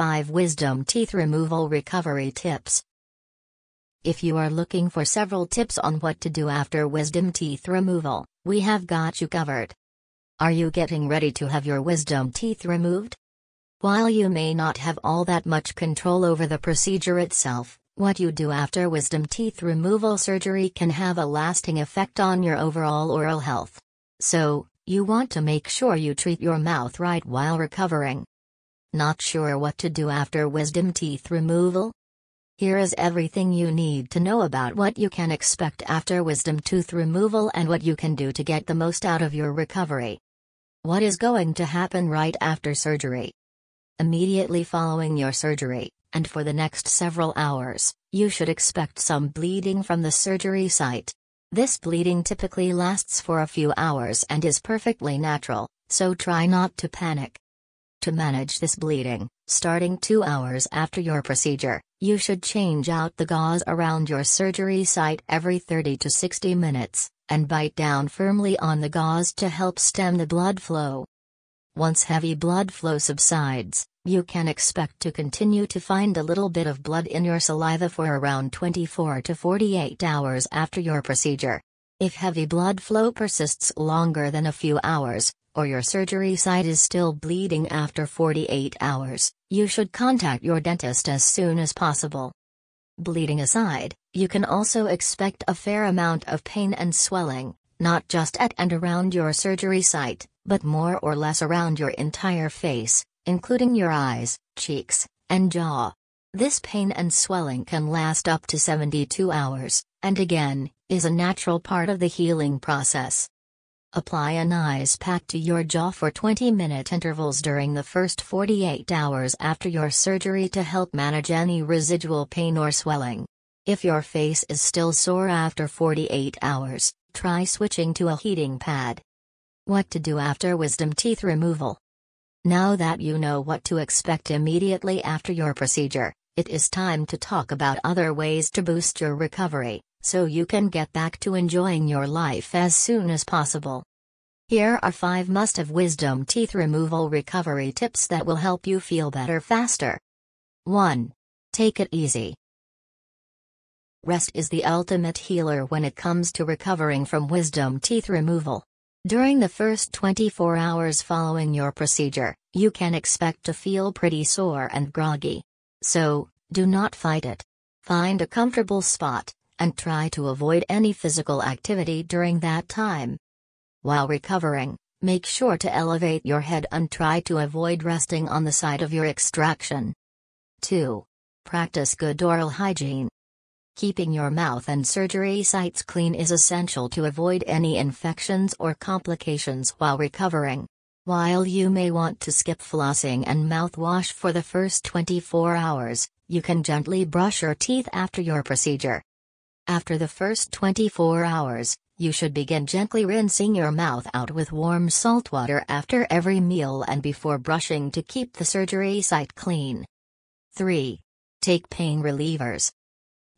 5 Wisdom Teeth Removal Recovery Tips. If you are looking for several tips on what to do after wisdom teeth removal, we have got you covered. Are you getting ready to have your wisdom teeth removed? While you may not have all that much control over the procedure itself, what you do after wisdom teeth removal surgery can have a lasting effect on your overall oral health. So, you want to make sure you treat your mouth right while recovering. Not sure what to do after wisdom teeth removal? Here is everything you need to know about what you can expect after wisdom tooth removal and what you can do to get the most out of your recovery. What is going to happen right after surgery? Immediately following your surgery, and for the next several hours, you should expect some bleeding from the surgery site. This bleeding typically lasts for a few hours and is perfectly natural, so try not to panic. To manage this bleeding, starting two hours after your procedure, you should change out the gauze around your surgery site every 30 to 60 minutes, and bite down firmly on the gauze to help stem the blood flow. Once heavy blood flow subsides, you can expect to continue to find a little bit of blood in your saliva for around 24 to 48 hours after your procedure. If heavy blood flow persists longer than a few hours, or your surgery site is still bleeding after 48 hours, you should contact your dentist as soon as possible. Bleeding aside, you can also expect a fair amount of pain and swelling, not just at and around your surgery site, but more or less around your entire face, including your eyes, cheeks, and jaw. This pain and swelling can last up to 72 hours, and again, is a natural part of the healing process. Apply an ice pack to your jaw for 20 minute intervals during the first 48 hours after your surgery to help manage any residual pain or swelling. If your face is still sore after 48 hours, try switching to a heating pad. What to do after wisdom teeth removal? Now that you know what to expect immediately after your procedure, it is time to talk about other ways to boost your recovery so you can get back to enjoying your life as soon as possible. Here are 5 must have wisdom teeth removal recovery tips that will help you feel better faster. 1. Take it easy. Rest is the ultimate healer when it comes to recovering from wisdom teeth removal. During the first 24 hours following your procedure, you can expect to feel pretty sore and groggy. So, do not fight it. Find a comfortable spot, and try to avoid any physical activity during that time. While recovering, make sure to elevate your head and try to avoid resting on the side of your extraction. 2. Practice good oral hygiene. Keeping your mouth and surgery sites clean is essential to avoid any infections or complications while recovering. While you may want to skip flossing and mouthwash for the first 24 hours, you can gently brush your teeth after your procedure. After the first 24 hours, you should begin gently rinsing your mouth out with warm salt water after every meal and before brushing to keep the surgery site clean. 3. Take pain relievers.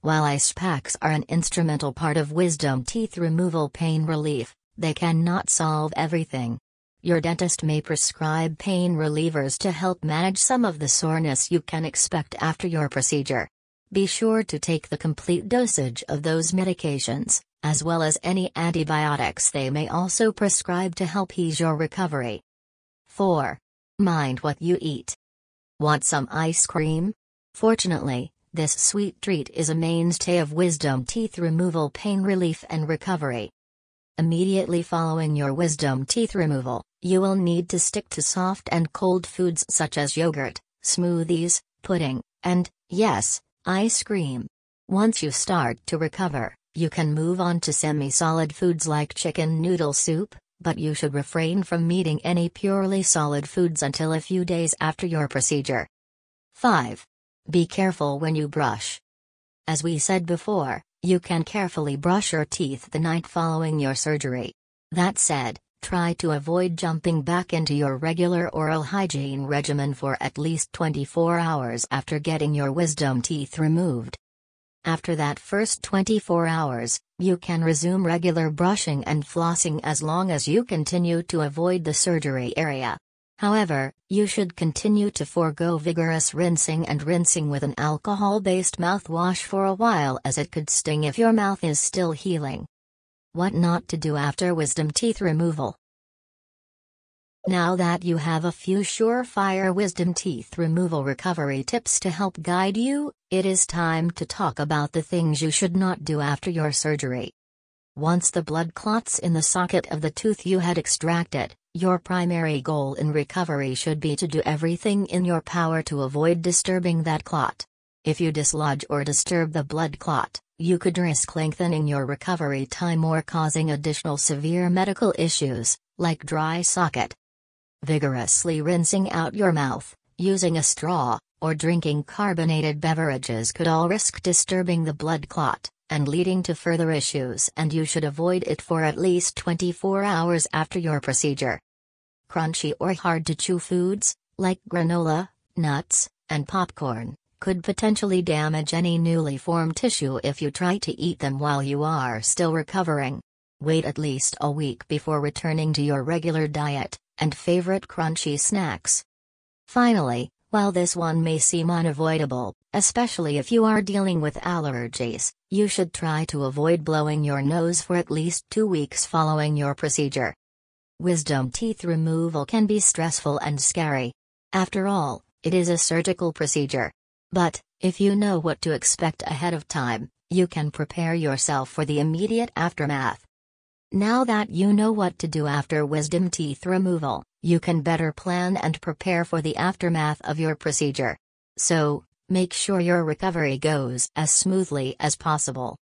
While ice packs are an instrumental part of wisdom teeth removal pain relief, they cannot solve everything. Your dentist may prescribe pain relievers to help manage some of the soreness you can expect after your procedure. Be sure to take the complete dosage of those medications, as well as any antibiotics they may also prescribe to help ease your recovery. 4. Mind what you eat. Want some ice cream? Fortunately, this sweet treat is a mainstay of wisdom teeth removal pain relief and recovery. Immediately following your wisdom teeth removal, you will need to stick to soft and cold foods such as yogurt, smoothies, pudding, and, yes, Ice cream. Once you start to recover, you can move on to semi solid foods like chicken noodle soup, but you should refrain from eating any purely solid foods until a few days after your procedure. 5. Be careful when you brush. As we said before, you can carefully brush your teeth the night following your surgery. That said, Try to avoid jumping back into your regular oral hygiene regimen for at least 24 hours after getting your wisdom teeth removed. After that first 24 hours, you can resume regular brushing and flossing as long as you continue to avoid the surgery area. However, you should continue to forego vigorous rinsing and rinsing with an alcohol based mouthwash for a while as it could sting if your mouth is still healing. What not to do after wisdom teeth removal. Now that you have a few surefire wisdom teeth removal recovery tips to help guide you, it is time to talk about the things you should not do after your surgery. Once the blood clots in the socket of the tooth you had extracted, your primary goal in recovery should be to do everything in your power to avoid disturbing that clot. If you dislodge or disturb the blood clot, you could risk lengthening your recovery time or causing additional severe medical issues, like dry socket. Vigorously rinsing out your mouth, using a straw, or drinking carbonated beverages could all risk disturbing the blood clot, and leading to further issues and you should avoid it for at least 24 hours after your procedure. Crunchy or hard to chew foods, like granola, nuts, and popcorn, could potentially damage any newly formed tissue if you try to eat them while you are still recovering. Wait at least a week before returning to your regular diet, and favorite crunchy snacks. Finally, while this one may seem unavoidable, especially if you are dealing with allergies, you should try to avoid blowing your nose for at least two weeks following your procedure. Wisdom teeth removal can be stressful and scary. After all, it is a surgical procedure. But, if you know what to expect ahead of time, you can prepare yourself for the immediate aftermath. Now that you know what to do after wisdom teeth removal, you can better plan and prepare for the aftermath of your procedure. So, make sure your recovery goes as smoothly as possible.